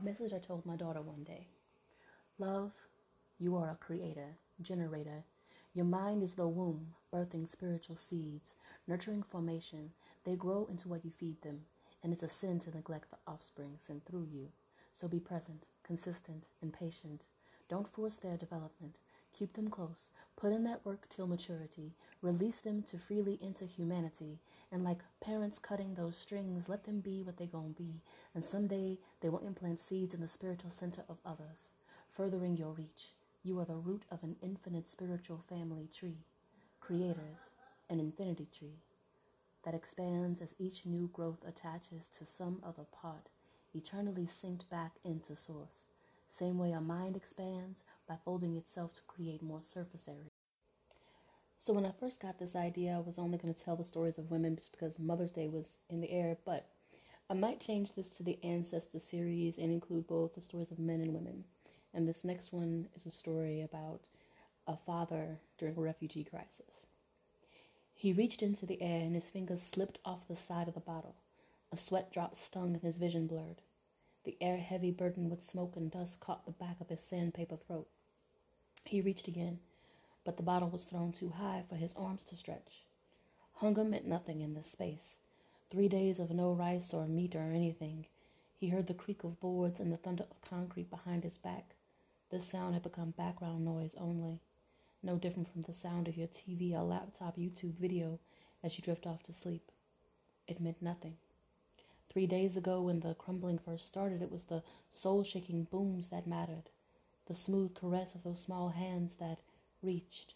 A message I told my daughter one day Love, you are a creator, generator. Your mind is the womb, birthing spiritual seeds, nurturing formation. They grow into what you feed them, and it's a sin to neglect the offspring sent through you. So be present, consistent, and patient. Don't force their development. Keep them close. Put in that work till maturity. Release them to freely enter humanity. And like parents cutting those strings, let them be what they gonna be. And someday they will implant seeds in the spiritual center of others, furthering your reach. You are the root of an infinite spiritual family tree. Creators, an infinity tree that expands as each new growth attaches to some other part, eternally synced back into source. Same way a mind expands by folding itself to create more surface area. So when I first got this idea, I was only going to tell the stories of women just because Mother's Day was in the air, but I might change this to the Ancestor series and include both the stories of men and women. And this next one is a story about a father during a refugee crisis. He reached into the air and his fingers slipped off the side of the bottle. A sweat drop stung and his vision blurred. The air heavy burdened with smoke and dust caught the back of his sandpaper throat. He reached again, but the bottle was thrown too high for his arms to stretch. Hunger meant nothing in this space. Three days of no rice or meat or anything. He heard the creak of boards and the thunder of concrete behind his back. This sound had become background noise only, no different from the sound of your TV or laptop YouTube video as you drift off to sleep. It meant nothing. Three days ago, when the crumbling first started, it was the soul shaking booms that mattered, the smooth caress of those small hands that reached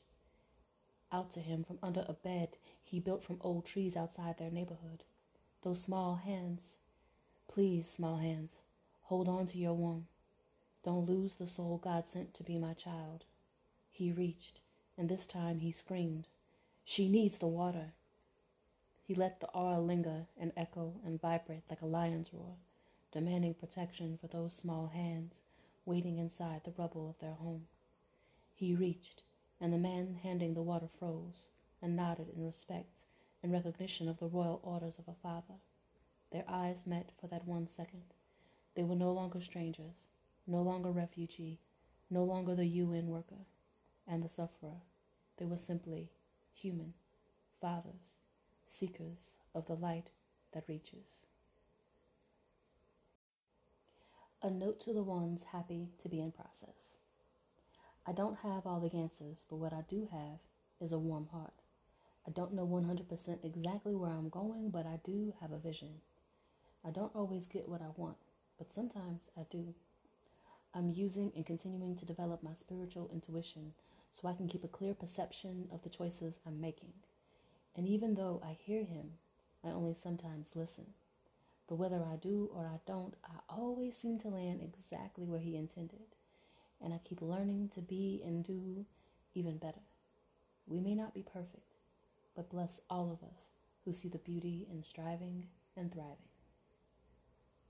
out to him from under a bed he built from old trees outside their neighborhood. Those small hands, please, small hands, hold on to your one. Don't lose the soul God sent to be my child. He reached, and this time he screamed, She needs the water. He let the aura linger and echo and vibrate like a lion's roar, demanding protection for those small hands waiting inside the rubble of their home. He reached, and the man handing the water froze and nodded in respect and recognition of the royal orders of a father. Their eyes met for that one second. They were no longer strangers, no longer refugee, no longer the UN worker and the sufferer. They were simply human fathers seekers of the light that reaches. A note to the ones happy to be in process. I don't have all the answers, but what I do have is a warm heart. I don't know 100% exactly where I'm going, but I do have a vision. I don't always get what I want, but sometimes I do. I'm using and continuing to develop my spiritual intuition so I can keep a clear perception of the choices I'm making. And even though I hear him, I only sometimes listen. But whether I do or I don't, I always seem to land exactly where he intended. And I keep learning to be and do even better. We may not be perfect, but bless all of us who see the beauty in striving and thriving.